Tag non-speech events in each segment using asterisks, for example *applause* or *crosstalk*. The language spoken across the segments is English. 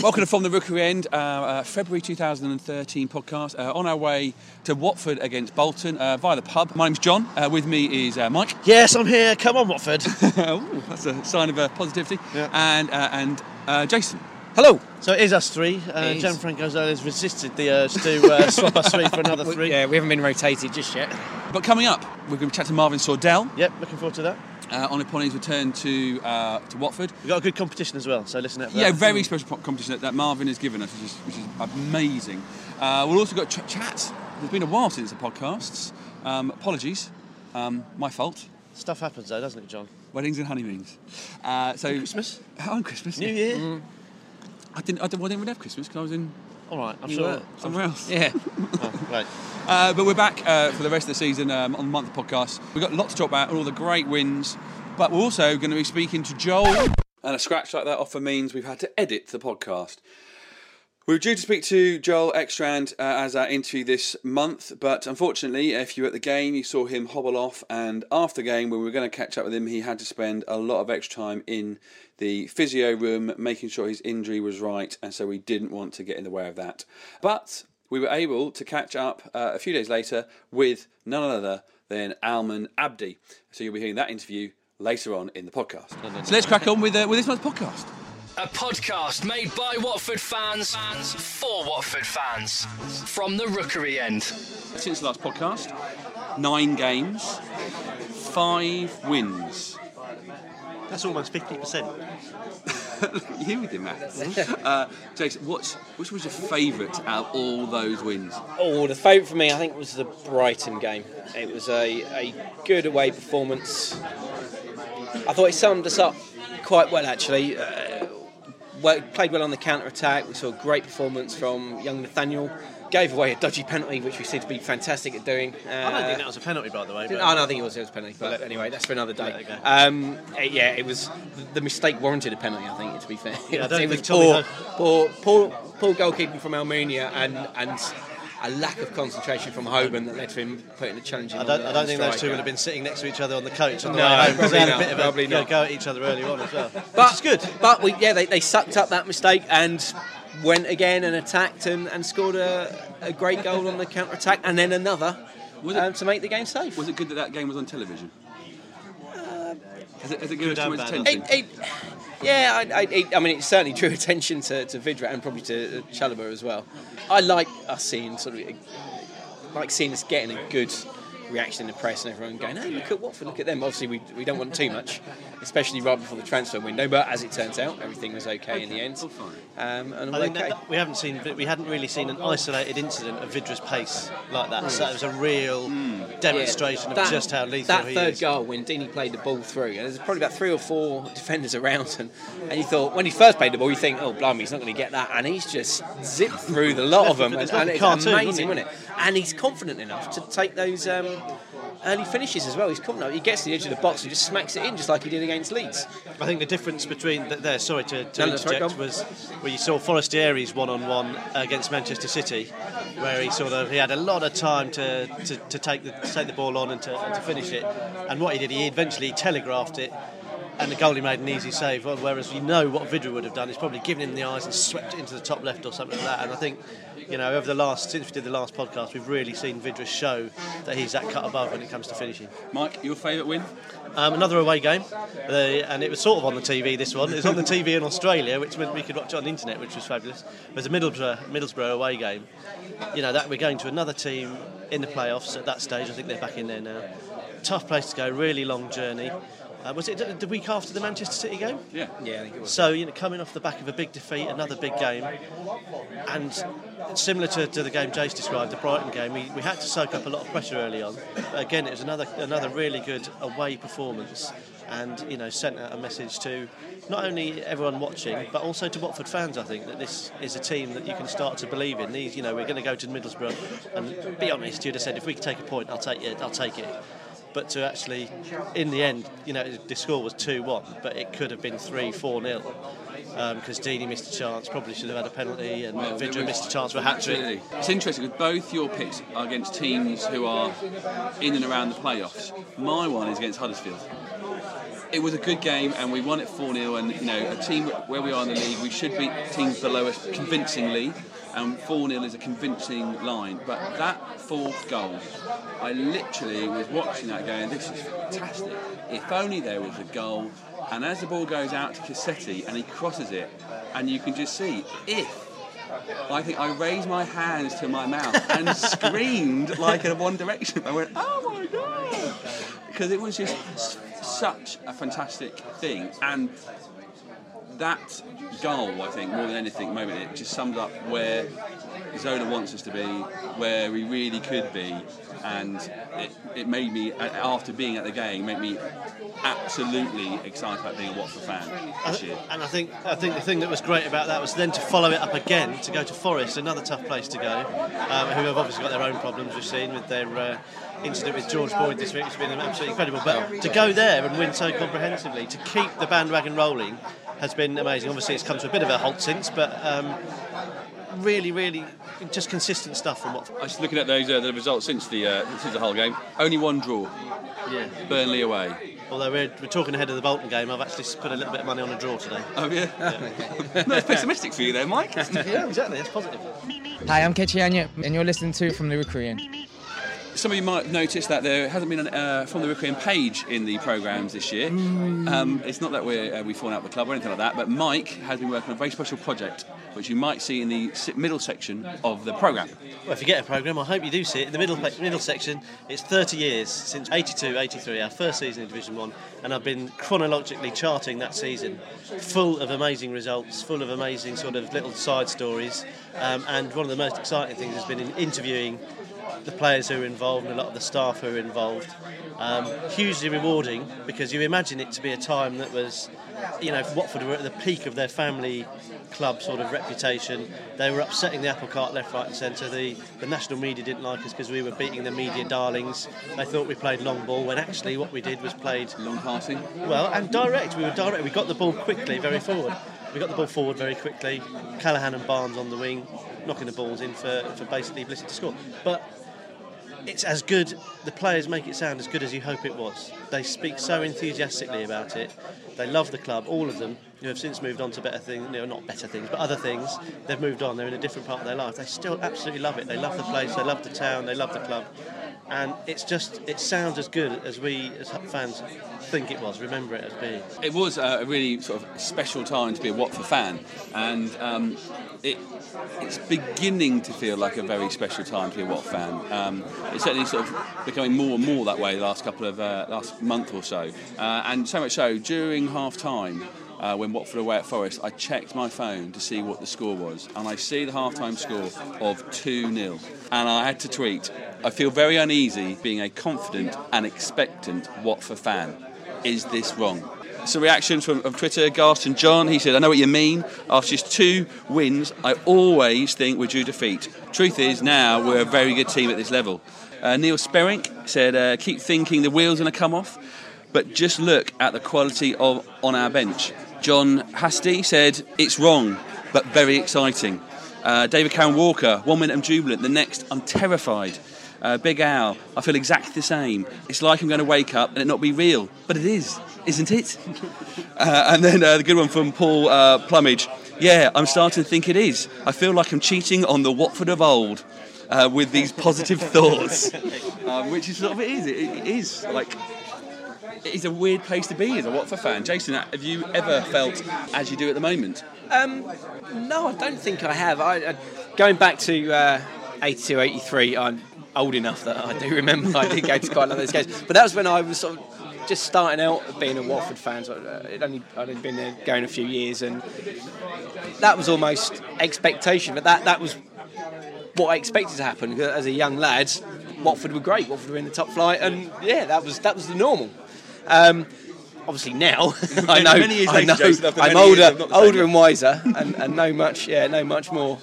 Welcome to From the Rookery End, uh, uh, February 2013 podcast. Uh, on our way to Watford against Bolton uh, via the pub. My name's John. Uh, with me is uh, Mike. Yes, I'm here. Come on, Watford. *laughs* Ooh, that's a sign of uh, positivity. Yeah. And uh, and uh, Jason. Hello. So it is us three. Uh, It is. Gianfranco has resisted the urge to uh, *laughs* swap us three for another three. Yeah, we haven't been rotated just yet. But coming up, we're going to chat to Marvin Sordell Yep, looking forward to that. uh, on upon his return to uh, to Watford. We've got a good competition as well, so listen out for Yeah, that. very special competition that, that Marvin has given us, which is, which is amazing. Uh, we've also got ch- chat. There's been a while since the podcasts. Um, apologies, um, my fault. Stuff happens though, doesn't it, John? Weddings and honeymoons. Uh, so Christmas? on Christmas. New. Year? I didn't. I didn't, well, I didn't really have Christmas because I was in All right, I'm You sure. were. somewhere else. *laughs* Yeah. *laughs* Oh, right. Uh, but we're back uh, for the rest of the season um, on the month podcast. We've got a lot to talk about, all the great wins, but we're also going to be speaking to Joel. And a scratch like that often means we've had to edit the podcast. We were due to speak to Joel Ekstrand uh, as our interview this month, but unfortunately, if you were at the game, you saw him hobble off. And after the game, when we were going to catch up with him, he had to spend a lot of extra time in the physio room, making sure his injury was right, and so we didn't want to get in the way of that. But we were able to catch up uh, a few days later with none other than Almen Abdi. So you'll be hearing that interview later on in the podcast. So let's crack on with, uh, with this month's podcast. A podcast made by Watford fans for Watford fans from the Rookery end. Since the last podcast, nine games, five wins. That's almost 50%. *laughs* you with your maths. uh, Jason, what's, which was your favourite out of all those wins? Oh, the favourite for me, I think, was the Brighton game. It was a, a good away performance. I thought it summed us up quite well, actually. Uh, well, played well on the counter attack. We saw a great performance from young Nathaniel. Gave away a dodgy penalty, which we seem to be fantastic at doing. Uh, I don't think that was a penalty, by the way. Oh, But no, I think it was, it was a penalty. But anyway, that's for another day. Um, uh, yeah, it was the mistake warranted a penalty. I think, to be fair. Yeah, I *laughs* it don't was think Tommy poor, poor, poor, poor goalkeeping from Almunia and and a lack of concentration from Hoban that led to him putting a challenge in. I don't, the- I don't think those two would have been sitting next to each other on the coach on the No, way home because they had a probably bit of not, a probably know, not. go at each other early on as well. But is good. But we, yeah, they, they sucked up that mistake and went again and attacked and, and scored a, a great goal on the counter attack and then another Was it- um, to make the game safe. Was it good that that game was on television? has, it, has it given good us too much attention? It, it, yeah, I, I, it, I mean, it certainly drew *laughs* attention to, to Vydra and probably to Chalobah as well. I like us seeing sort of, like seeing us getting a good reaction in the press and everyone going, hey, look at Watford, look at them. Obviously, we, we don't want too much, especially right before the transfer window. But as it turns out, everything was okay in the end. Um, and I all think okay. that, we haven't seen we hadn't really seen an isolated incident of Vydra's pace like that. So it was a real demonstration Yeah. of just how lethal that he third is. goal when Deeney played the ball through, and there's probably about three or four *laughs* defenders around, and, and you thought when he first played the ball, you think, oh blimey, he's not going to get that, and he's just zipped through the lot of them, and, It's and it's cartoon, amazing, wasn't wasn't it? And he's confident enough to take those. Um, Early finishes as well. He's confident. He gets to the edge of the box and just smacks it in, just like he did against Leeds. I think the difference between th- there, sorry to, to No, right, interject, was where you saw Forestieri's one-on-one against Manchester City, where he sort of he had a lot of time to, to, to take the take the ball on and to, and to finish it. And what he did, he eventually telegraphed it, and the goalie made an easy save. Whereas you know what Vydra would have done is probably given him the eyes and swept it into the top left or something like that. And I think. You know, over the last since we did the last podcast, we've really seen Vydra show that he's that cut above when it comes to finishing. Mike, your favourite win? Um, another away game, uh, and it was sort of on the TV. This one, it was on the TV in Australia, which meant we could watch it on the internet, which was fabulous. It was a Middlesbrough, Middlesbrough away game. You know that we're going to another team in the playoffs at that stage. I think they're back in there now. Tough place to go, really long journey. Uh, was it the- the week after the Manchester City game? Yeah. Yeah, I think it was. So you know, coming off the back of a big defeat, another big game, and similar to, to the game Jace described, the Brighton game, we, we had to soak up a lot of pressure early on. But again, it was another another really good away performance, and you know, sent out a message to not only everyone watching, but also to Watford fans. I think that this is a team that you can start to believe in. These, you know, we're going to go to Middlesbrough, and be honest, you'd have said if we could take a point, I'll take it. I'll take it. But to actually, in the end, you know, the score was 2 1, but it could have been 3 4 0. Because um, Deeney missed a chance, probably should have had a penalty, and Well, Vydra missed a chance for a hat trick. It's interesting because both your picks are against teams who are in and around the playoffs. My one is against Huddersfield. it was a good game, and we won it 4 0. And you know, a team where we are in the league, we should beat teams below us convincingly. And 4 0 is a convincing line. But that fourth goal, I literally was watching that going, this is fantastic. If only there was a goal. And as the ball goes out to Cassetti and he crosses it, and you can just see, if I think I raised my hands to my mouth and *laughs* screamed like in one direction. I went, oh my god! Because it was just such a fantastic thing. And that goal, I think, more than anything, moment, it just sums up where Zola wants us to be, where we really could be, and it, it made me, after being at the game, made me absolutely excited about being a Watford fan this year. And I think I think the thing that was great about that was then to follow it up again to go to Forest, another tough place to go, um, who have obviously got their own problems. We've seen with their uh, incident with George Boyd this week, it's been an absolutely incredible. But to go there and win so comprehensively, to keep the bandwagon rolling, has been amazing. Obviously, it's come to a bit of a halt since, but. Um, Really, really, just consistent stuff from what. I was looking at those uh, the results since the uh, since the whole game. Only one draw, Yeah. Burnley away. Although we're, we're talking ahead of the Bolton game, I've actually put a little bit of money on a draw today. Oh yeah, *laughs* no, it's pessimistic for you there, Mike. *laughs* yeah, exactly. It's positive. Hi, I'm Kechi Anya, and you're listening to From the Rookery End. Some of you might notice that there hasn't been an, uh, from the Requiem page in the programmes this year. Um, it's not that we're, uh, we've fallen out with the club or anything like that, but Mike has been working on a very special project, which you might see in the middle section of the programme. Well, if you get a programme, I hope you do see it. In the middle middle section, it's 30 years since 82 83, our first season in Division 1, and I've been chronologically charting that season, full of amazing results, full of amazing sort of little side stories. Um, and one of the most exciting things has been in interviewing the players who are involved and a lot of the staff who are involved. Um, hugely rewarding because you imagine it to be a time that was, you know, Watford were at the peak of their family club sort of reputation. They were upsetting the apple cart left, right, and centre. The, the national media didn't like us because we were beating the media darlings. They thought we played long ball when actually what we did was played Long passing. well and direct. We were direct. We got the ball quickly, very forward. We got the ball forward very quickly. Callaghan and Barnes on the wing, knocking the balls in for, for basically Blissett to score. But it's as good. The players make it sound as good as you hope it was. They speak so enthusiastically about it. They love the club, all of them, who have since moved on to better things. You know, not better things, but other things. They've moved on. They're in a different part of their life. They still absolutely love it. They love the place. They love the town. They love the club. And it's just, it sounds as good as we as fans think it was. Remember it as being. It was a really sort of special time to be a Watford fan, and um, it, it's beginning to feel like a very special time to be a Watford fan. Um, it's certainly sort of becoming more and more that way the last couple of uh, last month or so, uh, and so much so during half time. Uh, when Watford away at Forest, I checked my phone to see what the score was, and I see the half-time score of 2 0. And I had to tweet, I feel very uneasy being a confident and expectant Watford fan. Is this wrong? So reactions from, from Twitter, Garston John, he said, I know what you mean. After just two wins, I always think we're due defeat. Truth is, now we're a very good team at this level. Uh, Neil Sperink said, uh, keep thinking the wheels are going to come off, but just look at the quality of on our bench. John Hasty said, it's wrong, but very exciting. Uh, David Karen Walker, one minute I'm jubilant, the next I'm terrified. Uh, Big Al, I feel exactly the same. It's like I'm going to wake up and it not be real, but it is, isn't it? *laughs* uh, and then uh, the good one from Paul uh, Plumage. Yeah, I'm starting to think it is. I feel like I'm cheating on the Watford of old uh, with these positive *laughs* thoughts, um, which is sort of it is. It, it is like it is a weird place to be as a Watford fan. Jason, have you ever felt as you do at the moment? No, I don't think I have. I, I going back to uh, 82, 83, I'm old enough that I do *laughs* remember I did go to quite a lot of those games. But that was when I was sort of just starting out being a Watford fan. So uh, it only I'd only been there going a few years, and that was almost expectation. But that that was what I expected to happen as a young lad. Watford were great. Watford were in the top flight, and yeah, that was that was the normal. Um, obviously now *laughs* I know, I know Jason, I'm years, older, I'm not the same older and wiser, and, and know much, yeah, know much more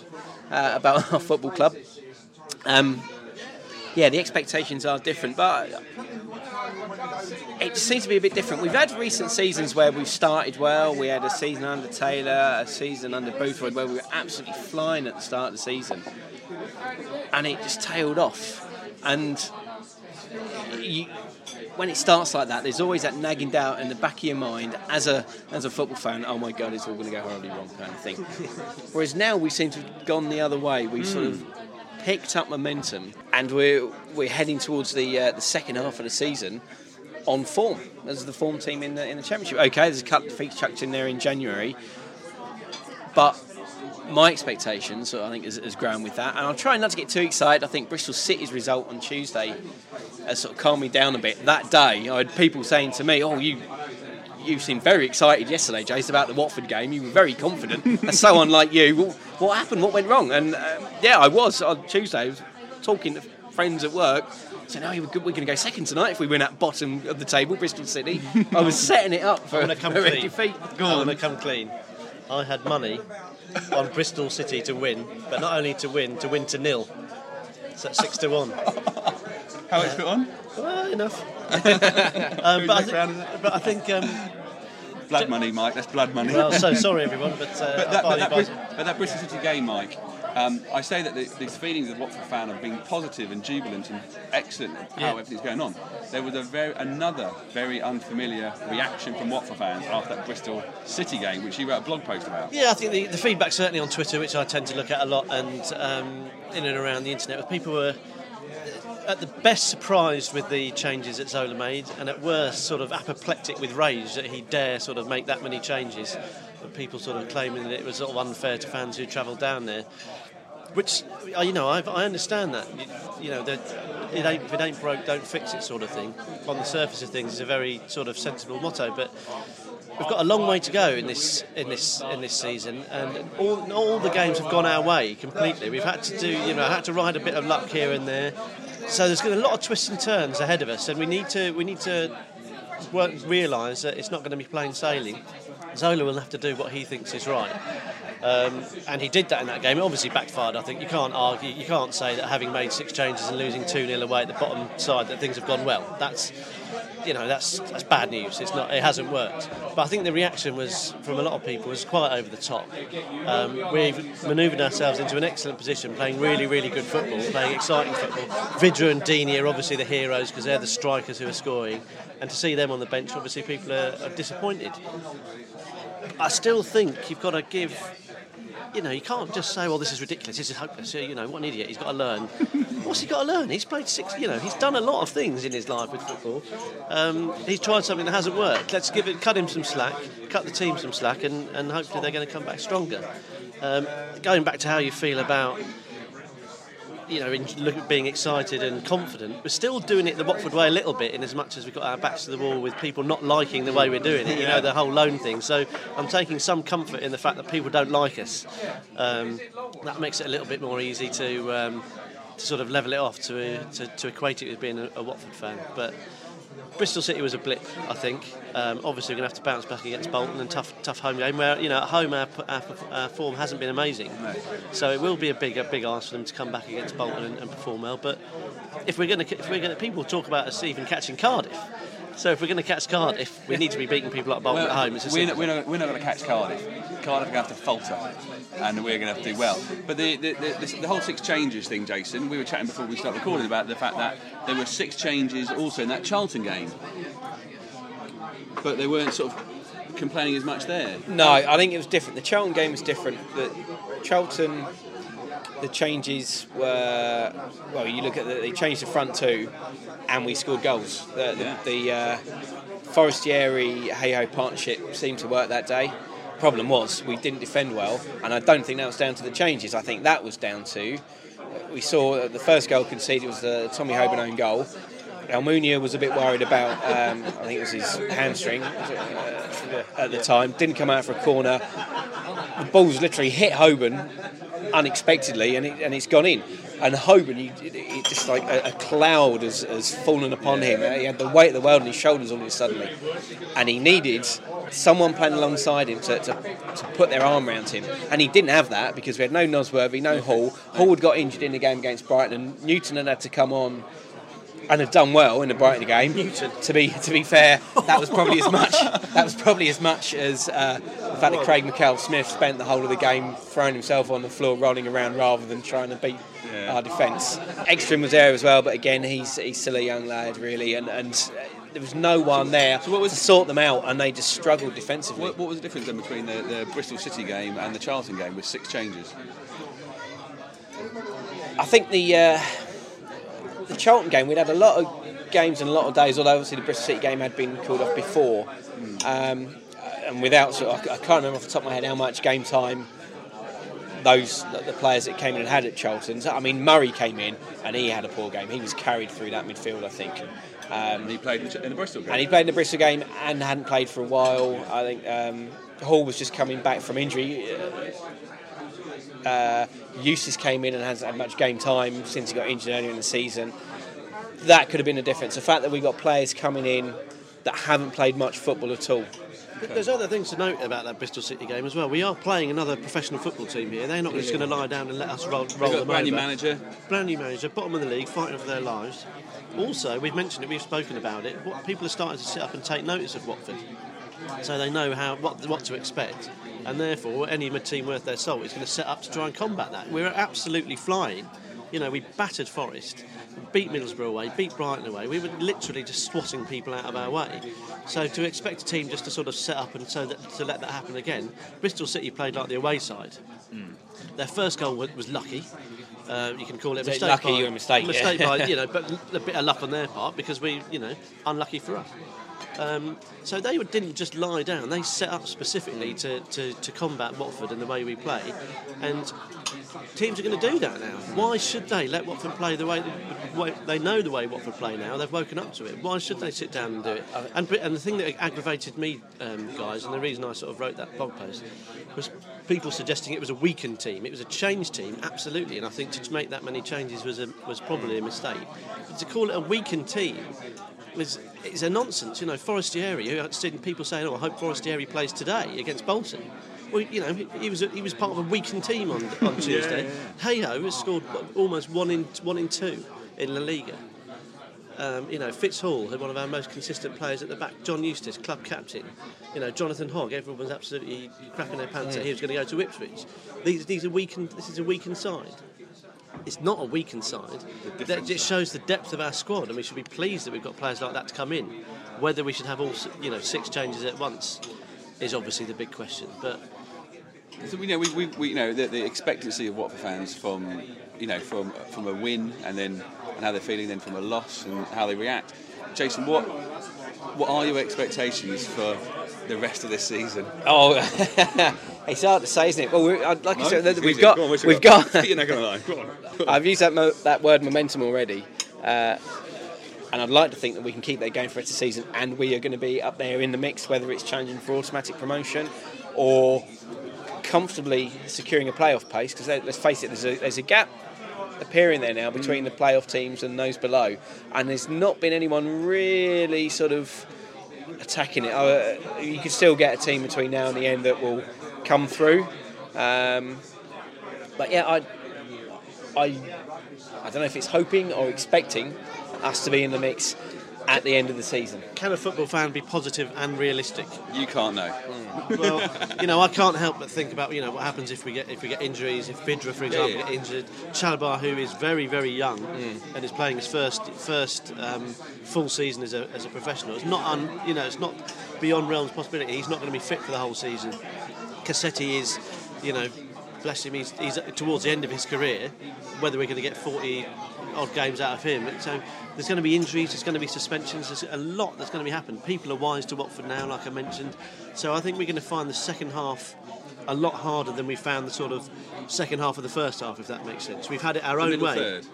uh, about our football club. Um, yeah, the expectations are different, but it seems to be a bit different. We've had recent seasons where we've started well. We had a season under Taylor, a season under Boothroyd, where we were absolutely flying at the start of the season, and it just tailed off. And you, when it starts like that, there's always that nagging doubt in the back of your mind as a as a football fan. Oh my God, it's all going to go horribly wrong, kind of thing. *laughs* Whereas now we seem to have gone the other way. We've sort of picked up momentum, and we're we're heading towards the uh, the second half of the season on form as the form team in the in the championship. Okay, there's a couple of defeats chucked in there in January, but my expectations, I think, has, has grown with that. And I'll try not to get too excited. I think Bristol City's result on Tuesday has sort of calmed me down a bit. That day, I had people saying to me, "Oh, you." You seemed very excited yesterday, Jace, about the Watford game. You were very confident. *laughs* That's so unlike you. Well, what happened? What went wrong? And um, yeah, I was on Tuesday. I was talking to friends at work, so now we're going to go second tonight if we win at bottom of the table, Bristol City." I was setting it up for, I'm to come for a clean. defeat. Go on. I'm going to come clean. I had money on Bristol City to win, but not only to win, to win to nil. So that's six to one. How it's put on? Well, enough. *laughs* um, but, I think, but I think, um, Blood money, Mike. That's blood money. well, so sorry everyone, but, uh, But that, but, that, but that Bristol City game, Mike, um, I say that the, these feelings of Watford fan of being positive and jubilant and excellent of how Yeah. everything's going on. There was a very another very unfamiliar reaction from Watford fans after that Bristol City game, which you wrote a blog post about. Yeah, I think the, the feedback certainly on Twitter, which I tend to look at a lot, and um, in and around the internet, with people were at the best surprised with the changes that Zola made, and at worst sort of apoplectic with rage that he dare sort of make that many changes. But people sort of claiming that it was sort of unfair to fans who travelled down there. Which, uh, you know, I've, I understand that. You, you know, that it ain't, if it ain't broke, don't fix it sort of thing. On the surface of things, is a very sort of sensible motto, but we've got a long way to go in this in this in this season, and all all the games have gone our way completely. We've had to do, you know, had to ride a bit of luck here and there. So there's going to be a lot of twists and turns ahead of us, and we need to we need to work, realise that it's not going to be plain sailing. Zola will have to do what he thinks is right. Um, and he did that in that game. It obviously backfired. I think you can't argue, you can't say that having made six changes and losing two 0 away at the bottom side that things have gone well. That's you know that's that's bad news. It's not. It hasn't worked. But I think the reaction was from a lot of people was quite over the top. Um, we've manoeuvred ourselves into an excellent position, playing really really good football, playing exciting football. Vydra and Deeney are obviously the heroes because they're the strikers who are scoring, and to see them on the bench, obviously people are, are disappointed. I still think you've got to give. You know, you can't just say, "Well, this is ridiculous. This is hopeless." You know, what an idiot. He's got to learn. What's he got to learn? He's played six. You know, he's done a lot of things in his life with football. Um, he's tried something that hasn't worked. Let's give it, cut him some slack, cut the team some slack, and, and hopefully they're going to come back stronger. Um, going back to how you feel about you know, in look, being excited and confident. We're still doing it the Watford way a little bit, in as much as we've got our backs to the wall with people not liking the way we're doing it. You know, the whole loan thing. So I'm taking some comfort in the fact that people don't like us. Um, that makes it a little bit more easy to um, to sort of level it off to, to to equate it with being a, a Watford fan. But Bristol City was a blip, I think. Um, obviously, we're going to have to bounce back against Bolton and tough, tough home game. Where you know, at home our, our, our form hasn't been amazing, so it will be a big, a big ask for them to come back against Bolton and, and perform well. But if we're going to, if we're going to, people talk about us even catching Cardiff. So if we're going to catch Cardiff, we need to be beating people like Bolton Well, at home. It's we're, not, we're, not, we're not going to catch Cardiff. Cardiff are going to have to falter, and we're going to have to do well. But the, the, the, the whole six changes thing, Jason, we were chatting before we started recording about the fact that there were six changes also in that Charlton game. But they weren't sort of complaining as much there. No, I think it was different. The Charlton game was different. The Charlton, the changes were well. You look at the, they changed the front two, and we scored goals. The, the, Yeah. the uh, Forestieri Geijo partnership seemed to work that day. Problem was we didn't defend well, and I don't think that was down to the changes. I think that was down to we saw the first goal conceded was the Tommy Hoban own goal. Almunia was a bit worried about, um, I think it was his hamstring uh, at the time. Didn't come out for a corner. The ball's literally hit Hoban unexpectedly, and, it, and it's gone in. And Hoban, you, it, it just like a, a cloud has, has fallen upon him. He had the weight of the world on his shoulders all of a sudden, and he needed someone playing alongside him to, to, to put their arm around him. And he didn't have that because we had no Nosworthy, no Hall. Hall had got injured in the game against Brighton, and Newton had had to come on and have done well in the Brighton game. Newton. To be to be fair, that was probably as much that was probably as much as uh, the fact that Craig Mackail-Smith spent the whole of the game throwing himself on the floor, rolling around rather than trying to beat our defence. Ekstrand was there as well, but again, he's he's still a young lad really, and and there was no one there So what was- to sort them out, and they just struggled defensively. What, what was the difference then between the, the Bristol City game and the Charlton game with six changes? I think the uh, the Charlton game, we'd had a lot of games and a lot of days. Although obviously the Bristol City game had been called off before, um, and without sort of, I can't remember off the top of my head how much game time those the players that came in and had at Charlton. I mean, Murray came in and he had a poor game. He was carried through that midfield, I think. Um, And he played in the, in the Bristol game. and he played in the Bristol game and hadn't played for a while. I think um, Hall was just coming back from injury. Uh, Eustace came in and hasn't had much game time since he got injured earlier in the season. That could have been a difference. The fact that we've got players coming in that haven't played much football at all. There's other things to note about that Bristol City game as well. We are playing another professional football team here. They're not just going to lie down and let us roll, roll They've got a them brand new manager. brand new manager, bottom of the league, fighting for their lives. Also, we've mentioned it, we've spoken about it. What people are starting to sit up and take notice of Watford, so they know how what what to expect, and therefore any team worth their salt is going to set up to try and combat that. We're absolutely flying. You know, we battered Forest, beat Middlesbrough away, beat Brighton away. We were literally just swatting people out of our way. So to expect a team just to sort of set up and so that to let that happen again, Bristol City played like the away side. Their first goal was, was lucky. Uh, you can call it a mistake. lucky by, a mistake, Mistake yeah. by *laughs* you know, but a bit of luck on their part because we, you know, unlucky for us. Um, so they didn't just lie down; they set up specifically to, to, to combat Watford and the way we play. And teams are going to do that now. Why should they let Watford play the way, the way they know the way Watford play now? They've woken up to it. Why should they sit down and do it? And, and the thing that aggravated me, um, guys, and the reason I sort of wrote that blog post was people suggesting it was a weakened team. It was a changed team, absolutely. And I think to make that many changes was a, was probably a mistake. But to call it a weakened team was is a nonsense. You know, Forestieri. I've seen people saying, "Oh, I hope Forestieri plays today against Bolton." Well, you know, he, was he was part of a weakened team on on *laughs* Tuesday. Geijo has scored almost one in one in two in La Liga. Um, you know, Fitz Hall one of our most consistent players at the back. John Eustace, club captain. You know, Jonathan Hogg. Everyone was absolutely crapping their pants that he was going to go to Ipswich. These these are weakened. This is a weakened side. It's not a weakened side. That it shows the depth of our squad, and we should be pleased that we've got players like that to come in. Whether we should have all you know six changes at once is obviously the big question. But So we know we, we, we you know the, the expectancy of Watford fans from you know from from a win and then and how they're feeling then from a loss and how they react. Jason, what what are your expectations for the rest of this season? Oh, *laughs* it's hard to say, isn't it? Well, we're, uh, like I said, we've got, Go on, we've got. *laughs* You're not going to lie. Go on. *laughs* I've used that mo- that word momentum already, uh, and I'd like to think that we can keep that going for the rest of the season, and we are going to be up there in the mix, whether it's challenging for automatic promotion or comfortably securing a playoff place. Because let's face it, there's a, there's a gap appearing there now between the playoff teams and those below, and there's not been anyone really sort of attacking it. Uh, you can still get a team between now and the end that will come through. Um, but yeah, I, I, I don't know if it's hoping or expecting us to be in the mix at the end of the season. can a football fan be positive and realistic? You can't know. well, you know, I can't help but think about you know what happens if we get if we get injuries. If Vydra, for example, yeah. get injured, Chalobah, who is very very young and is playing his first first um, full season as a, as a professional, it's not un, you know it's not beyond realms possibility. He's not going to be fit for the whole season. Cassetti is, you know, bless him, he's, he's towards the end of his career. Whether we're going to get 40 odd games out of him, so there's going to be injuries, there's going to be suspensions, there's a lot that's going to be happening. People are wise to Watford now, like I mentioned. So I think we're going to find the second half a lot harder than we found the sort of second half of the first half, if that makes sense. We've had it our The own way. third.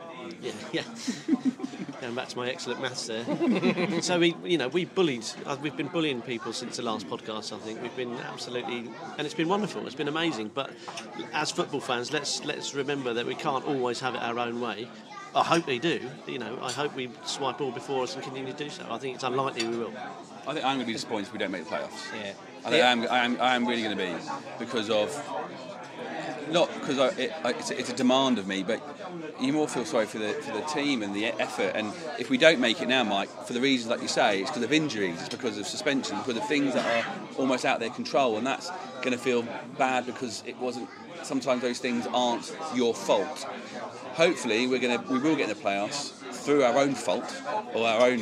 Yeah, yeah. *laughs* Going back to my excellent maths there. *laughs* so we, you know, we bullied. uh, We've been bullying people since the last podcast. I think we've been absolutely, and it's been wonderful. It's been amazing. But as football fans, let's let's remember that we can't always have it our own way. I hope they do. You know, I hope we swipe all before us and continue to do so. I think it's unlikely we will. I think I'm going to be disappointed if we don't make the playoffs. Yeah. I think I am, I am, I am really going to be because of not because I, it, it's, a, it's a demand of me, but you more feel sorry for the for the team and the effort. And if we don't make it now, Mike, for the reasons like you say, it's because of injuries, it's because of suspension, because of things that are almost out of their control, and that's going to feel bad because it wasn't. Sometimes those things aren't your fault. Hopefully, we're going to we will get in the playoffs through our own fault or our own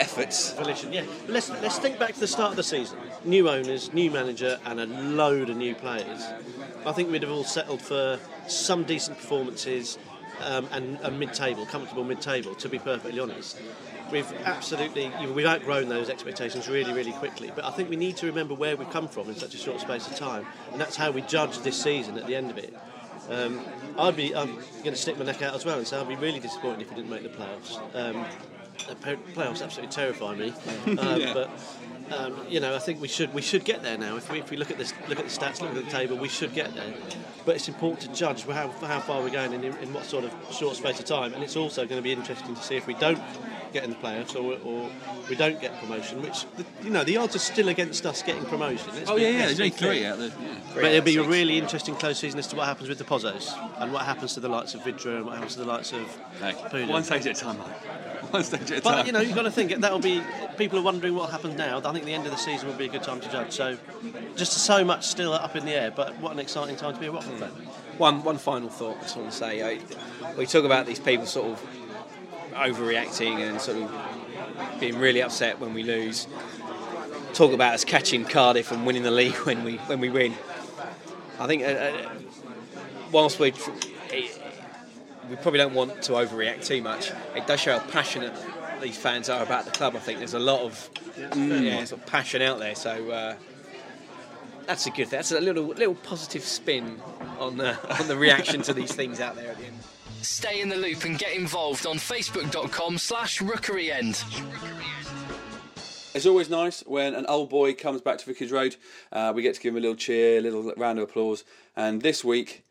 efforts. Volition, yeah. Let's let's think back to the start of the season. New owners, new manager, and a load of new players. I think we'd have all settled for some decent performances um, and a mid-table, comfortable mid-table. To be perfectly honest, we've absolutely we've outgrown those expectations really, really quickly. But I think we need to remember where we've come from in such a short space of time, and that's how we judge this season at the end of it. Um, I'd be I'm going to stick my neck out as well and say I'd be really disappointed if we didn't make the playoffs. Um, the playoffs absolutely terrify me, *laughs* um, Yeah. but um, you know I think we should we should get there now. If we, if we look at this look at the stats, look at the table, we should get there. But it's important to judge how, how far we're going in, in what sort of short space of time, and it's also going to be interesting to see if we don't get in the playoffs or, or we don't get promotion. Which you know the odds are still against us getting promotion. Let's Oh be- yeah, yeah. let's There's only three out there. Yeah. But it'll be a really interesting close season as to what happens with the Pozzos and what happens to the likes of Vydra and what happens to the likes of Hey, Poodle. one stage at a time, mate. *laughs* One stage at a time. But you know, you've got to think that'll be. People are wondering what happens now. I think the end of the season will be a good time to judge. So, just so much still up in the air. But what an exciting time to be a Watford fan. One one final thought I just want to say. I, we talk about these people sort of overreacting and sort of being really upset when we lose. Talk about us catching Cardiff and winning the league *laughs* when we when we win. I think uh, uh, whilst we we probably don't want to overreact too much, it does show how passionate these fans are about the club. I think there's a lot of yeah, sort of passion out there. So. Uh, that's a good thing. That's a little little positive spin on the *laughs* on the reaction to these things out there at the end. Stay in the loop and get involved on facebook.com slash rookery end. It's always nice when an old boy comes back to Vicarage Road. Uh, we get to give him a little cheer, a little round of applause. And this week,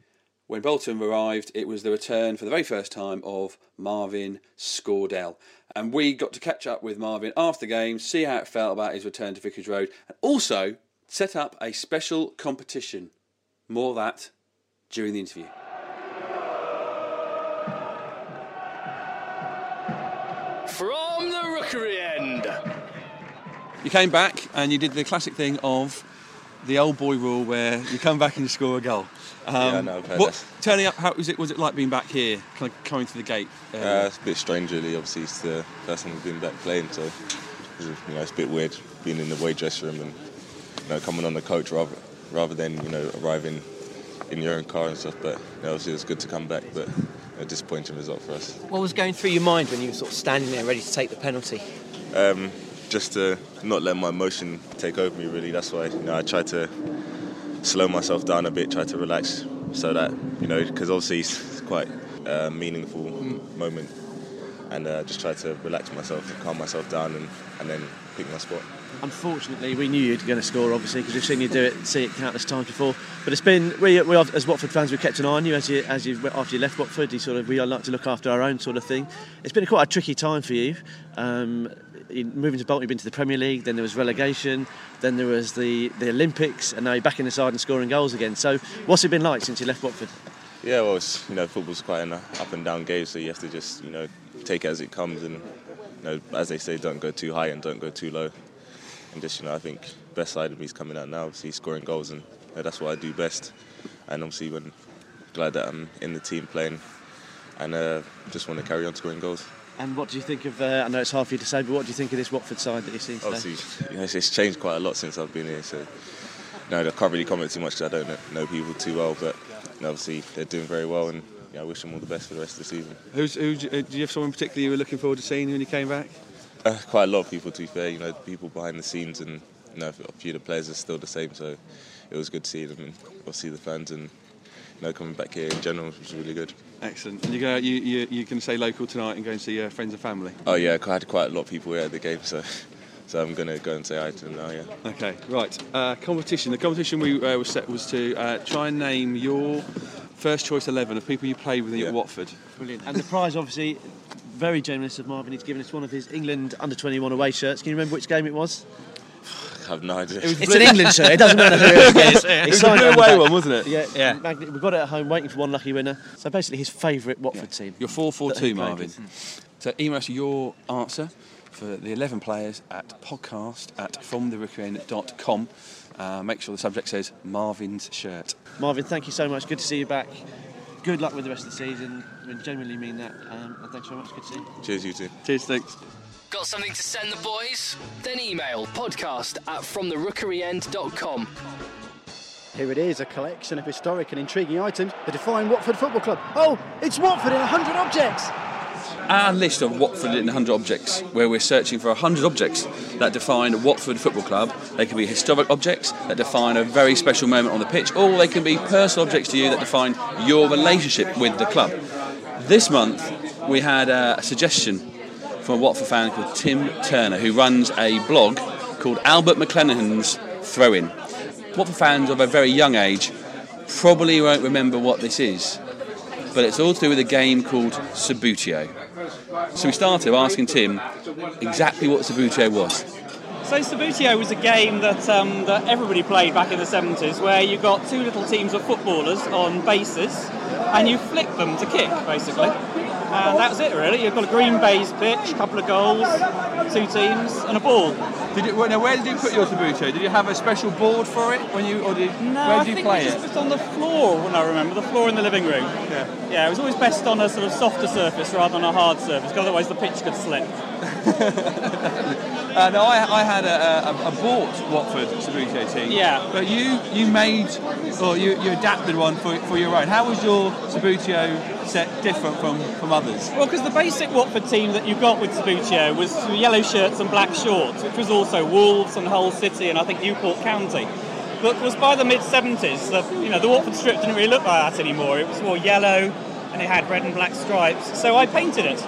when Bolton arrived, it was the return for the very first time of Marvin Sordell. And we got to catch up with Marvin after the game, see how it felt about his return to Vicarage Road, and also set up a special competition. More that during the interview. From the rookery end. You came back and you did the classic thing of the old boy rule where you come back and you score a goal. Um, Yeah, I know, I've heard what, that. turning up, how was it? Was it like being back here, kind of coming through the gate? Uh, Uh, it's a bit strange, really. Obviously, it's the first time we've been back playing, so you know it's a bit weird being in the away dressing room and you know coming on the coach rather rather than you know arriving in your own car and stuff. But you know, obviously, it was good to come back, but a disappointing result for us. What was going through your mind when you were sort of standing there ready to take the penalty? Um, just to not let my emotion take over me, really. That's why you know I tried to slow myself down a bit, try to relax, so that you know because obviously it's quite a meaningful moment, and uh, just try to relax myself, calm myself down, and, and then pick my spot. Unfortunately, we knew you were going to score, obviously, because we've seen you do it, see it countless times before. But it's been we, we as Watford fans, we've kept an eye on you as you as you after you left Watford. You sort of we like to look after our own sort of thing. It's been quite a tricky time for you. Um, in moving to Bolton, you've been to the Premier League, then there was relegation, then there was the, the Olympics, and now you're back in the side and scoring goals again. So, what's it been like since you left Watford? Yeah, well, it's, you know, football's quite an up and down game, so you have to just you know take it as it comes, and you know, as they say, don't go too high and don't go too low, and just you know, I think best side of me is coming out now, obviously scoring goals, and you know, that's what I do best, and obviously when glad that I'm in the team playing, and uh, just want to carry on scoring goals. And what do you think of? Uh, I know it's hard for you to say, but what do you think of this Watford side that you've seen today? Obviously, you know, it's, it's changed quite a lot since I've been here, so you know, I can't really comment too much 'cause I don't know, know people too well, but you know, obviously they're doing very well, and you know, I wish them all the best for the rest of the season. Who's, who, do you have someone particularly you were looking forward to seeing when you came back? Uh, quite a lot of people, to be fair. You know, people behind the scenes, and you know, a few of the players are still the same. So it was good to see them, and obviously the fans, and you know, coming back here in general was really good. Excellent. And you go, you, you, you can stay local tonight and go and see your friends and family. Oh yeah, I had quite a lot of people here at the game, so *laughs* so I'm gonna go and say hi to them now. Yeah. Okay, right. Uh, competition. The competition we uh, was set was to uh, try and name your first choice eleven of people you played with Yeah. at Watford. Brilliant. And the prize, obviously, very generous of Marvin. He's given us one of his England under 21 away shirts. Can you remember which game it was? *sighs* I have no idea. It's an England *laughs* shirt. It doesn't matter who it is. It It's was a signed blue away one, wasn't it? Yeah, Yeah. Magnet- We've got it at home, waiting for one lucky winner. So basically, his favourite Watford team. Your 4 4 2, Marvin. with. So email us your answer for the eleven players at podcast at fromtherookeryend.com. Uh, make sure the subject says Marvin's shirt. Marvin, thank you so much. Good to see you back. Good luck with the rest of the season. I genuinely mean that. Um, and thanks very much. Good to see you. Cheers, you too. Cheers, thanks. Got something to send the boys? Then email podcast at fromtherookeryend.com. Here it is, a collection of historic and intriguing items that define Watford Football Club. Oh, it's Watford in 100 objects! Our list of Watford in 100 objects, where we're searching for 100 objects that define Watford Football Club. They can be historic objects that define a very special moment on the pitch, or they can be personal objects to you that define your relationship with the club. This month, we had a, suggestion from a Watford fan called Tim Turner, who runs a blog called Albert McClenaghan's Throw In. Watford fans of a very young age probably won't remember what this is, but it's all to do with a game called Subbuteo. So we started asking Tim exactly what Subbuteo was. So Subbuteo was a game that um, that everybody played back in the 70s, where you got two little teams of footballers on bases, and you flick them to kick, basically. And that's it, really. You've got a green baize pitch, a couple of goals, two teams, and a ball. Did you, now, where did you put your Subbuteo? Did you have a special board for it when you, or did, No, where I you think play it it? was just on the floor, when I remember, the floor in the living room. Yeah. Yeah, it was always best on a sort of softer surface rather than a hard surface, because otherwise the pitch could slip. *laughs* Uh, no, I, I had a, a, a bought Watford Subbuteo team. Yeah. But you you made or you, you adapted one for, for your own. How was your Subbuteo set different from, from others? Well, because the basic Watford team that you got with Subbuteo was yellow shirts and black shorts, which was also Wolves and Hull City and I think Newport County. But was by the mid 70s, the, you know, the Watford strip didn't really look like that anymore. It was more yellow and it had red and black stripes. So I painted it.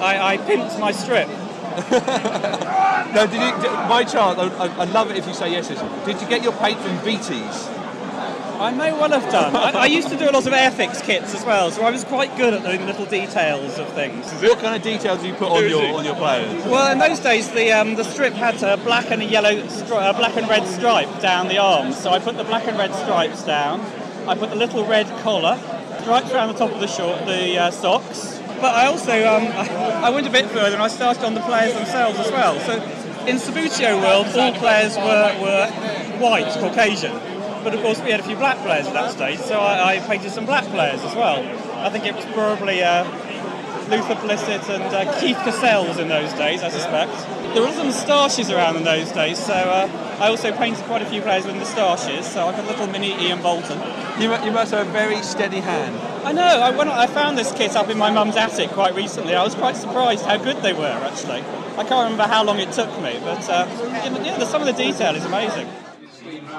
I, I pimped my strip. *laughs* No, did you, did, by chance, I'd love it if you say yes. Did you get your paint from Beatties? I may well have done. I, I used to do a lot of Airfix kits as well, so I was quite good at the little details of things. What kind of details do you put on your on your players? Well, in those days, the um, the strip had a black and a yellow, stri- uh, black and red stripe down the arms. So I put the black and red stripes down. I put the little red collar, stripes around the top of the short, the uh, socks. But I also um, *laughs* I went a bit further and I started on the players themselves as well. So in Subbuteo world, all players were, were white, Caucasian. But of course, we had a few black players at that stage, so I, I painted some black players as well. I think it was probably uh, Luther Blissett and uh, Keith Cassells in those days, I suspect. There were some moustaches around in those days, so uh, I also painted quite a few players with moustaches. So I've got a little mini Ian Bolton. You, you must have a very steady hand. I know. I, I found this kit up in my mum's attic quite recently, I was quite surprised how good they were. Actually, I can't remember how long it took me, but uh, yeah, some of the detail is amazing.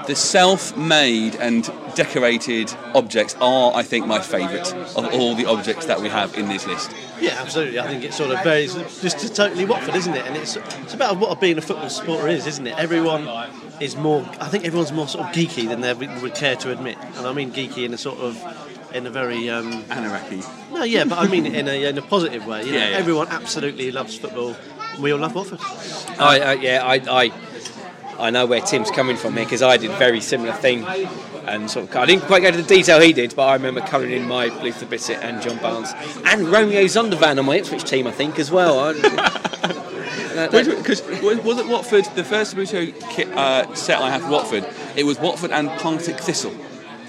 The self-made and decorated objects are, I think, my favourite of all the objects that we have in this list. Yeah, absolutely. I think it sort of varies just totally Watford, isn't it? And it's it's about what being a football supporter is, isn't it? Everyone is more. I think everyone's more sort of geeky than they would care to admit, and I mean geeky in a sort of in a very um, Anarchy. no, yeah, but I mean in a in a positive way. You know, Yeah, yeah. everyone absolutely loves football. We all love Watford. I, I yeah, I, I I know where Tim's coming from here because I did a very similar thing, and sort of I didn't quite go to the detail he did, but I remember colouring in my Luther Blissett and John Barnes and Romeo Zondervan on my Ipswich team, I think as well. I, *laughs* that- that- Because was it Watford, the first Subbuteo kit, uh, set I had for Watford, it was Watford and Partick Thistle.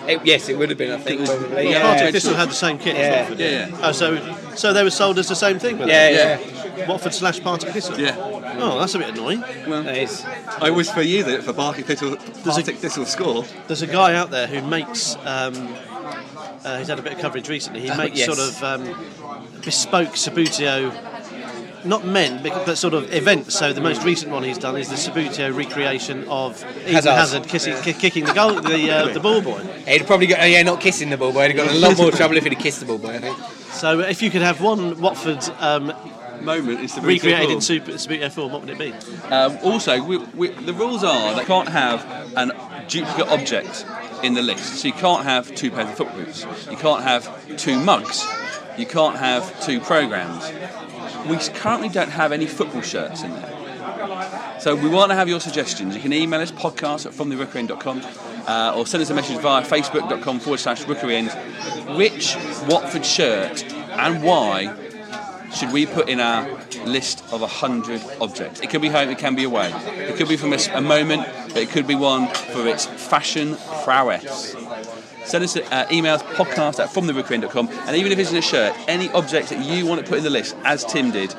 it- yes, it would have been. I think was- probably. Yeah, Yeah, Partick. Thistle had the same kit Yeah. as Watford. Yeah, yeah. Oh, so so they were sold as the same thing. were yeah, yeah. Watford slash Partick Thistle. Yeah. Oh, that's a bit annoying. Well, That is- I was for you that for Partick Thistle, Partick Thistle score. There's a guy out there who makes. Um, uh, he's had a bit of coverage recently. He makes yes. sort of um, bespoke Subbuteo, not men, but, but sort of events. So the most recent one he's done is the Subbuteo recreation of Eden Hazard. Hazard kissing, ki- kicking the goal, the uh, the ball boy. He'd probably got, oh, yeah, not kissing the ball boy. He'd got a lot *laughs* more trouble if he'd kissed the ball boy, I think. So if you could have one Watford um, Moment is the recreated in Super, Subbuteo form, what would it be? Um, also, we, we, the rules are that you can't have an duplicate object in the list. So you can't have two pairs of foot boots. You can't have two mugs. You can't have two programs. We currently don't have any football shirts in there. So we want to have your suggestions. You can email us podcast at fromtherookeryend.com uh, or send us a message via facebook.com forward slash rookeryend. Which Watford shirt and why should we put in our list of 100 objects? It could be home, it can be away. It could be from a moment, but it could be one for its fashion prowess. Send us uh, emails, podcast at fromtherookeryend.com, and even if it's in a shirt, any object that you want to put in the list, as Tim did,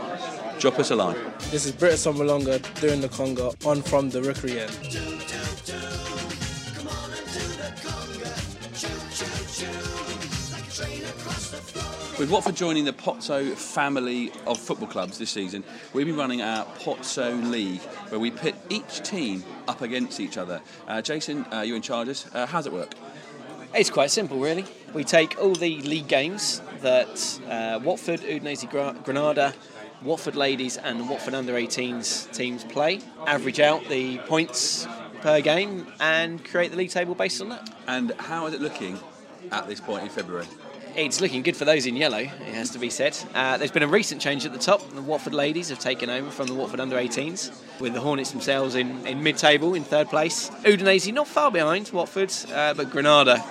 drop us a line. This is Britt Assombalonga doing the conga on from the Rookery With Watford joining the Pozzo family of football clubs this season, we've been running our Pozzo League, where we pit each team up against each other. Uh, Jason, uh, you're in charge of this. Uh, how's it work? It's quite simple, really. We take all the league games that uh, Watford, Udinese, Gra- Granada, Watford ladies, and Watford under 18s teams play, average out the points per game, and create the league table based on that. And how is it looking at this point in February? It's looking good for those in yellow, it has to be said. Uh, there's been a recent change at the top. The Watford ladies have taken over from the Watford under 18s, with the Hornets themselves in, in mid table, in third place. Udinese not far behind Watford, uh, but Granada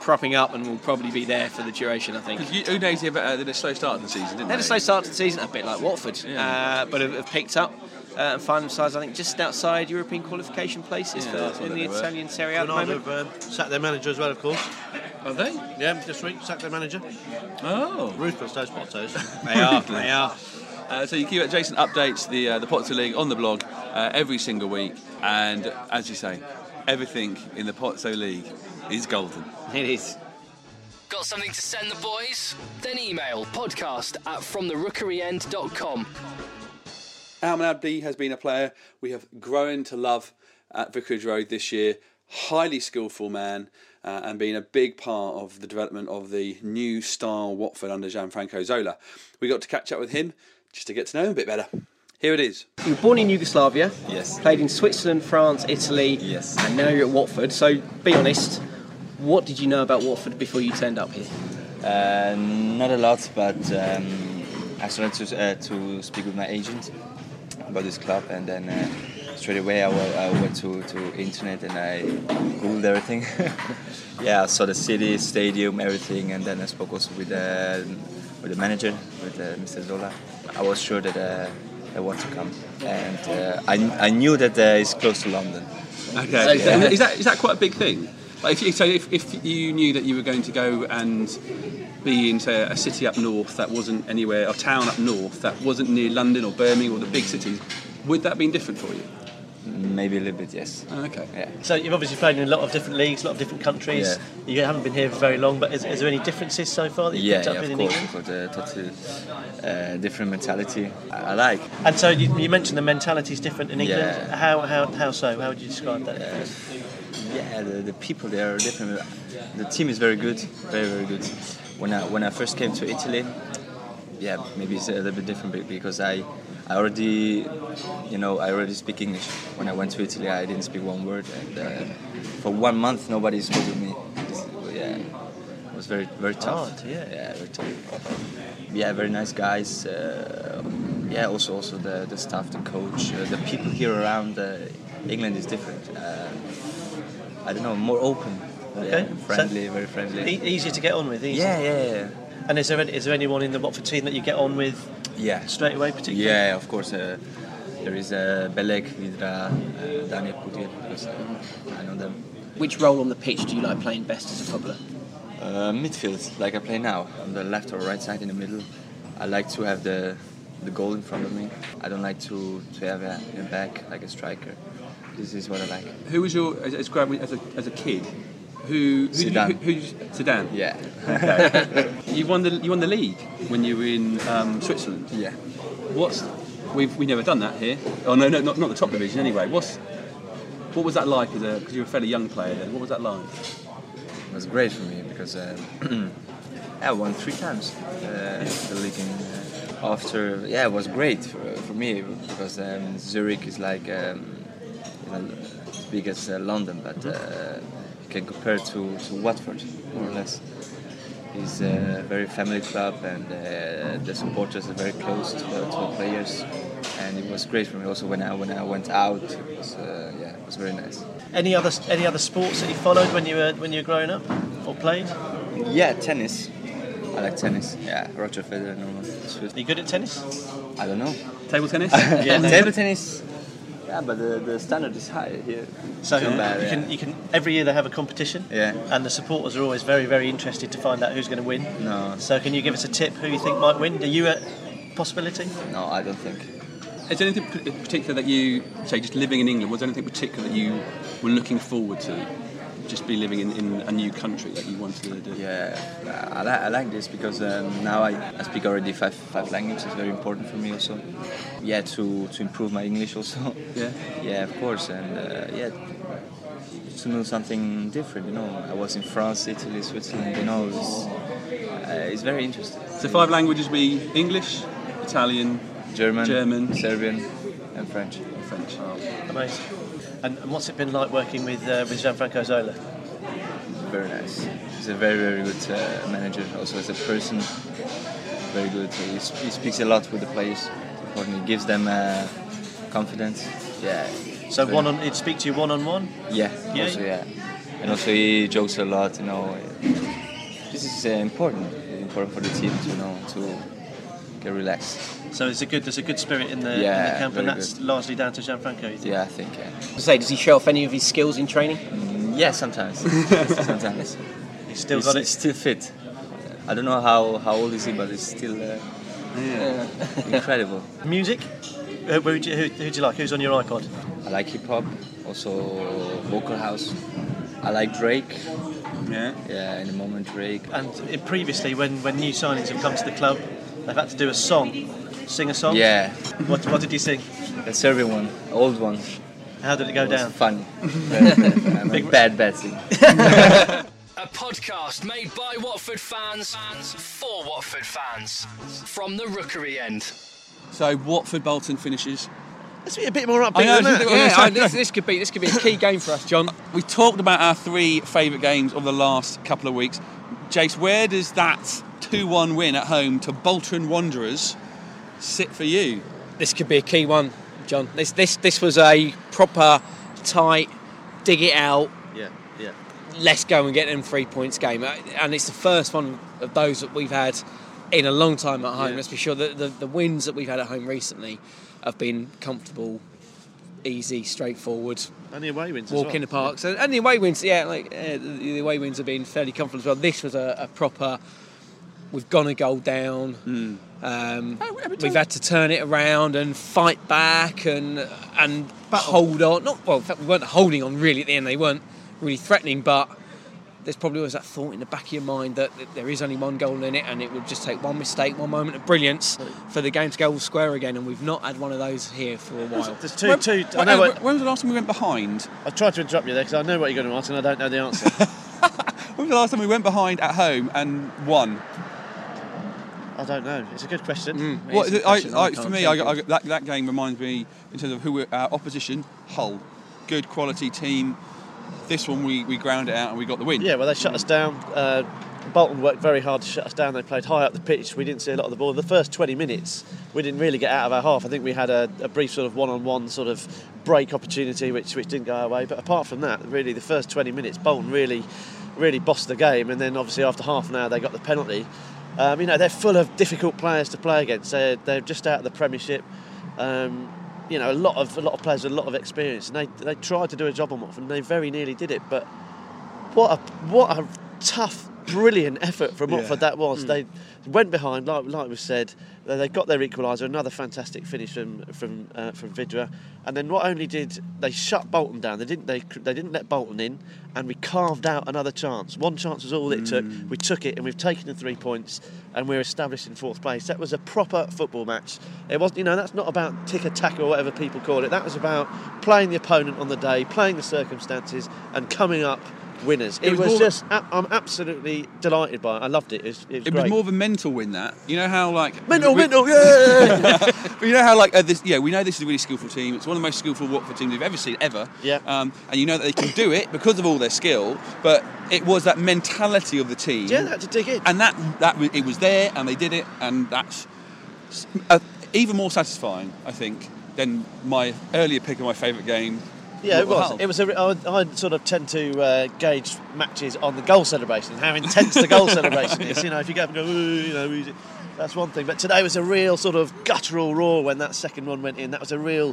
propping up and will probably be there for the duration, I think. Because Udinese have, uh, a slow start of the season, didn't They had a slow start to the season, a bit like Watford, Yeah. uh, but have, have picked up uh, and find themselves, I think, just outside European qualification places Yeah, for, in they the were. Italian Serie A. At the moment. have uh, sacked their manager as well, of course. Are they? Yeah, this week, sacked their manager. Oh. Ruthless, those Pozzos. *laughs* They are, they are. Uh, so you keep it. Jason updates the uh, the Pozzo League on the blog uh, every single week, and as you say, everything in the Pozzo League is golden. It is. Got something to send the boys? Then email podcast at fromtherookeryend.com. Almen Abdi has been a player we have grown to love at Vicarage Road this year. Highly skillful man, uh, and been a big part of the development of the new style Watford under Gianfranco Zola. We got to catch up with him just to get to know him a bit better. Here it is. You were born in Yugoslavia. Yes. Played in Switzerland, France, Italy. Yes. And now you're at Watford. So be honest. What did you know about Watford before you turned up here? Uh, not a lot, but um, I started to, uh, to speak with my agent about this club, and then uh, straight away I I went to, to internet and I googled everything. *laughs* yeah, I saw the city, stadium, everything, and then I spoke also with the with the manager, with uh, Mr. Zola. I was sure that uh, I want to come, and uh, I, I knew that uh, it's close to London. Okay. Yeah. Is that is that quite a big thing? Like if you, so if, if you knew that you were going to go and be in say a city up north that wasn't anywhere, a town up north that wasn't near London or Birmingham or the big cities, would that have been different for you? Maybe a little bit, yes. Okay. Yeah. So you've obviously played in a lot of different leagues, a lot of different countries. You haven't been here for very long, but is, is there any differences so far that you've Yeah, picked up yeah, with of in course, England? got totally uh, different mentality. I, I like. And so you, you mentioned the mentality is different in England. Yeah. How, how, how so? How would you describe that? Yeah, the, the people there are different. The team is very good, very very good. When I when I first came to Italy, yeah, maybe it's a little bit different because I I already you know I already speak English. When I went to Italy, I didn't speak one word, and uh, for one month nobody spoke with me. Yeah, it was very very tough. Hard, yeah. yeah, very tough. Yeah, very nice guys. Uh, yeah, also also the, the staff, the coach, uh, the people here around. Uh, England is different. Uh, I don't know, more open. Okay. Yeah, friendly, very friendly. E- easier to get on with, easy. Yeah, yeah, yeah. And is there, any, is there anyone in the Watford team that you get on with Yeah. straight away, particularly? Yeah, of course. Uh, there is uh, Beleck, Vydra, uh, Daniel Pudil, because uh, I know them. Which role on the pitch do you like playing best as a footballer? Uh, midfield, like I play now, on the left or right side in the middle. I like to have the the goal in front of me. I don't like to, to have a, a back like a striker. This is what I like. Who was your as, as, as, a, as a kid? Who, who Zidane. Who, who's Zidane? Yeah. Okay. *laughs* you won the you won the league when you were in um, Switzerland. Yeah. What's we've we never done that here. Oh no, no, not, not the top division anyway. What's what was that like as a because you were a fairly young player then? What was that like? It was great for me because *clears throat* uh, I won three times uh, the league. In, uh, after yeah, it was great for, for me because um, Zurich is like um, you know, as big as uh, London, but uh, you can compare to, to Watford more or less. It's a very family club, and uh, the supporters are very close to, the- to the players. And it was great for me also when I when I went out. It was, uh, yeah, it was very nice. Any other any other sports that you followed when you were when you were growing up or played? Yeah, tennis. I like tennis. Yeah, Roger Federer, no. Are you good at tennis? I don't know. Table tennis? *laughs* yeah, table tennis. Yeah, but the, the standard is high here. So It's bad, you yeah. can you can every year they have a competition. Yeah. And the supporters are always very very interested to find out who's going to win. No. So can you give us a tip who you think might win? Are you a possibility? No, I don't think. Is there anything p- particular that you say just living in England? Was there anything particular that you were looking forward to? Just be living in, in a new country that you wanted to do. Yeah, I, li- I like this because um, now I, I speak already five five languages. It's very important for me also. Yeah, to, to improve my English also. *laughs* Yeah. Yeah, of course, and uh, yeah, to know something different. You know, I was in France, Italy, Switzerland. You know, it's, uh, it's very interesting. So five languages be English, Italian, German, German, Serbian, and French. French. Amazing. And, and what's it been like working with uh, with Gianfranco Zola? Very nice. He's a very very good uh, manager. Also as a person, very good. He, sp- he speaks a lot with the players. Important. He gives them uh, confidence. Yeah. So Very- one on, he'd speak to you one on one. Yeah, Yeah. also yeah. And also he jokes a lot, you know. This is uh, important, important for the team to you know to get relaxed. So it's a good there's a good spirit in the, in the camp, and that's good. largely down to Gianfranco. You think? Yeah, I think. Yeah. Say, does he show off any of his skills in training? Yeah, sometimes. *laughs* sometimes. He's still he's, got it. still fit. I don't know how, how old is he, but he's still uh, uh, incredible. *laughs* Music? Who, do you, who, who do you like? Who's on your iPod? I like hip hop, also vocal house. I like Drake. Yeah. Yeah, in the moment Drake. And uh, previously, when, when new signings have come to the club, they've had to do a song, sing a song. Yeah. What, what did you sing? The Serbian one, old one. How did it go It down? Funny. I'm *laughs* um, Big- bad Betsy. *laughs* A podcast made by Watford fans for Watford fans from the Rookery end. So Watford Bolton finishes. Let's be a bit more upbeat I know, than it's that. Yeah, I- this, this could be this could be a key game for us, John. We talked about our three favourite games of the last couple of weeks. Jace, where does that 2 1 win at home to Bolton Wanderers sit for you? This could be a key one, John. This this this was a proper tight, dig it out, Yeah, yeah. let's go and get them three points game. Uh, And it's the first one of those that we've had in a long time at home. Yeah. Let's be sure that the, the wins that we've had at home recently have been comfortable, easy, straightforward. And the away wins as Walk well. in the park. So, and the away wins, yeah, like uh, the, the away wins have been fairly comfortable as well. This was a, a proper. We've gone a goal down. Hmm. Um, we've had to turn it around and fight back and and hold on. Not well, in fact, we weren't holding on really at the end. They weren't really threatening, but there's probably always that thought in the back of your mind that, that there is only one goal in it, and it would just take one mistake, one moment of brilliance for the game to go all square again. And we've not had one of those here for a while. There's two, When- two. I know when what, was the last time we went behind? I tried to interrupt you there because I know what you're going to ask and I don't know the answer. *laughs* When was the last time we went behind at home and won? I don't know. It's a good question. A I, question I, for me, I, I, that, that game reminds me in terms of who we're, our opposition, Hull. Good quality team. This one we, we ground it out and we got the win. Yeah, well, they shut us down. Uh, Bolton worked very hard to shut us down. They played high up the pitch. We didn't see a lot of the ball. The first 20 minutes, we didn't really get out of our half. I think we had a, a brief sort of one-on-one sort of break opportunity, which which didn't go our way. But apart from that, really, the first 20 minutes, Bolton really, really bossed the game. And then obviously after half an hour, they got the penalty. Um, you know, they're full of difficult players to play against. They're, they're just out of the Premiership. Um, you know, a lot of a lot of players with a lot of experience, and they they tried to do a job on Watford, and they very nearly did it. But what a what a tough, brilliant effort from Yeah. Watford that was. They went behind, like like we said. They got their equaliser, another fantastic finish from from uh, from Vydra, and then not only did they shut Bolton down, they didn't they they didn't let Bolton in, and we carved out another chance. One chance was all it took. We took it, and we've taken the three points, and we're established in fourth place. That was a proper football match. It was, you know, that's not about tick attack or whatever people call it. That was about playing the opponent on the day, playing the circumstances, and coming up winners. It It, was was, just, a- I'm absolutely delighted by it. I loved it. It was, it was It was more of a mental win that. You know how like mental, we- mental, yeah. *laughs* but you know how like uh, this, yeah, we know this is a really skillful team. It's one of the most skillful Watford teams we've ever seen ever. Yeah. Um, and you know that they can do it because of all their skill. But it was that mentality of the team. yeah, had to dig in. And that that it was there, and they did it, and that's uh, even more satisfying, I think, than my earlier pick of my favourite game. Yeah, it was. It was. A, I, I sort of tend to uh, gauge matches on the goal celebration, how intense the goal celebration is. You know, if you go up and go, "Ooh," you know. That's one thing. But today was a real sort of guttural roar when that second one went in. That was a real,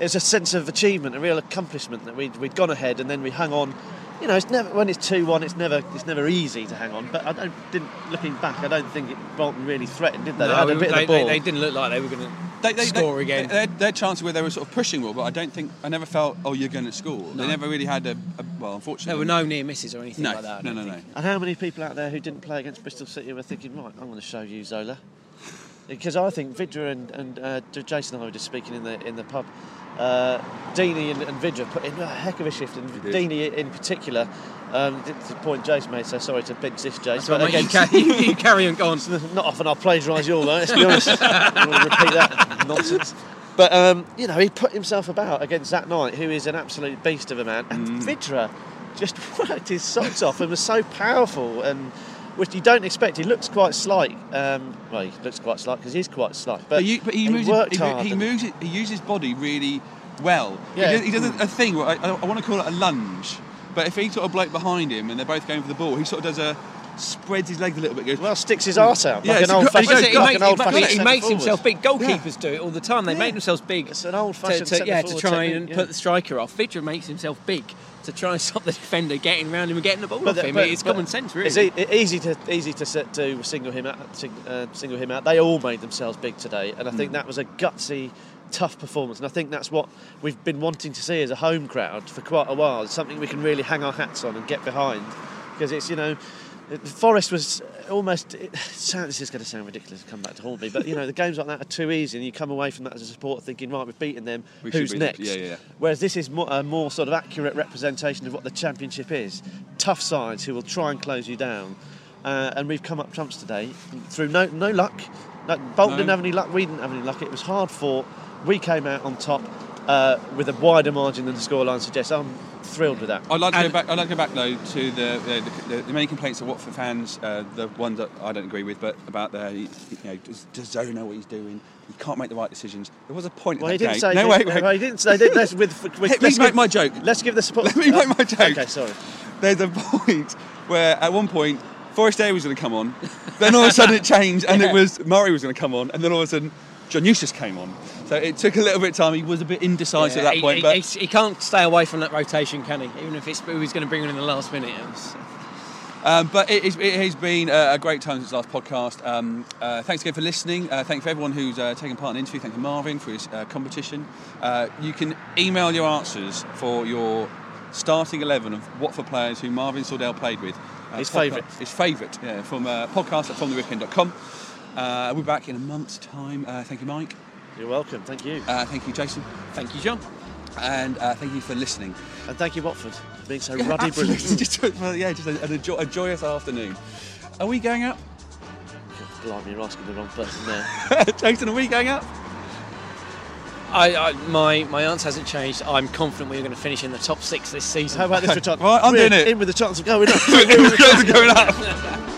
it was a sense of achievement, a real accomplishment that we'd, we'd gone ahead and then we hung on. You know, it's never when it's two one. It's never it's never easy to hang on. But I don't didn't looking back, I don't think it, Bolton really threatened, did they? they had a bit they, of the ball. they, they didn't look like they were going to They, they, score they, again. They, had, they chances where they were sort of pushing more, but I don't think I never felt oh you're going to score. They never really had a, a well, unfortunately. there were no near misses or anything No, like that. I no, don't no. And how many people out there who didn't play against Bristol City were thinking, right, I'm going to show you Zola? Because I think Vydra and, and uh, Jason and I were just speaking in the in the pub. Uh, Deeney and, and Vydra put in a heck of a shift, and. Deeney in particular. Um, the point Jason made, so sorry to bench this, Jason. Right, mate, you, ca- *laughs* you, you carry on, go on. *laughs* not often I'll plagiarise your line, let's be honest. I want to repeat that nonsense. But, um, you know, he put himself about against that Knight, who is an absolute beast of a man. And Mm. Vidra just *laughs* worked his socks off and was so powerful and which you don't expect. He looks quite slight. Um, well, he looks quite slight because he's quite slight. But, But, you, but he, he moves. worked he, hard he moves. It, he uses his body really well. Yeah. He does, he does a, a thing. I, I, want to call it a lunge. But if he sort of bloke behind him and they're both going for the ball, he sort of does a spreads his legs a little bit. Goes Well, sticks his arse out Yeah, like an old good- he fashioned. goes- he, like makes, an old he, fashioned he makes himself big. Goal. Goalkeepers do it all the time. They make themselves big. It's an old to, fashioned to, yeah, to try and yeah. put the striker off. Vydra makes himself big to try and *laughs* stop the defender getting around him and getting the ball off the- him. it's common sense, really. It's e- easy to easy to set, to single him out. sing- Uh, single him out. They all made themselves big today, and I think Mm. that was a gutsy, tough performance. And I think that's what we've been wanting to see as a home crowd for quite a while. It's something we can really hang our hats on and get behind, because it's you know. Forest was almost. It sound, *sighs* this is going to sound ridiculous to come back to haunt me, but you know the games like that are too easy, and you come away from that as a supporter thinking, right, we've beaten them. We who's them. next? Yeah, yeah. Whereas this is more, a more sort of accurate representation of what the championship is. Tough sides who will try and close you down. Uh, and we've come up trumps today through no no luck. No, Bolton No. didn't have any luck. We didn't have any luck. It was hard fought. We came out on top uh, with a wider margin than the scoreline suggests. I'm thrilled with that. I'd like to go back. I'd like to go back though to the the, the, the many complaints of Watford fans. Uh, the ones that I don't agree with, but about the you know does, does Zoe know what he's doing? He can't make the right decisions. There was a point. Well, in he didn't game. say. No, wait, wait. Well, he didn't say. Let's, with, *laughs* with, Let me let's make give- my joke. Let's give the support. Let me make my joke. Okay, sorry. There's a *laughs* point where at one point Forestieri was going to come on, then all of a sudden it changed and it *laughs* was Murray was going to come on, and then all of a sudden John Eustace came on. So it took a little bit of time. He was a bit indecisive Yeah, at that he, point, he, but he- he can't stay away from that rotation, can he? Even if it's he was going to bring him in the last minute. Um, but it, is- it has been a a great time since last podcast. Um, uh, thanks again for listening. Uh, thank you for everyone who's uh, taken part in the interview. Thank you, Marvin, for his uh, competition. Uh, you can email your answers for your starting 11 of Watford players who Marvin Sordell played with. Uh, His podca- favourite. His favourite, yeah, from uh, podcast at fromtherookeryend.com. Uh, we'll be back in a month's time. Uh, thank you, Mike. You're welcome. Thank you. Uh, thank you, Jason. thank you, John. And uh, thank you for listening. And thank you, Watford, for being so Yeah, ruddy absolutely. brilliant. *laughs* just, well, yeah, just a, a, jo- a joyous afternoon. Are we going out? Blimey, you're asking the wrong person there. *laughs* Jason, are we going up? I, I, my my answer hasn't changed. I'm confident we're going to finish in the top six this season. How about this for Tottenham? *laughs* Right, I'm We're doing it. In with a chance of going up. We're going up.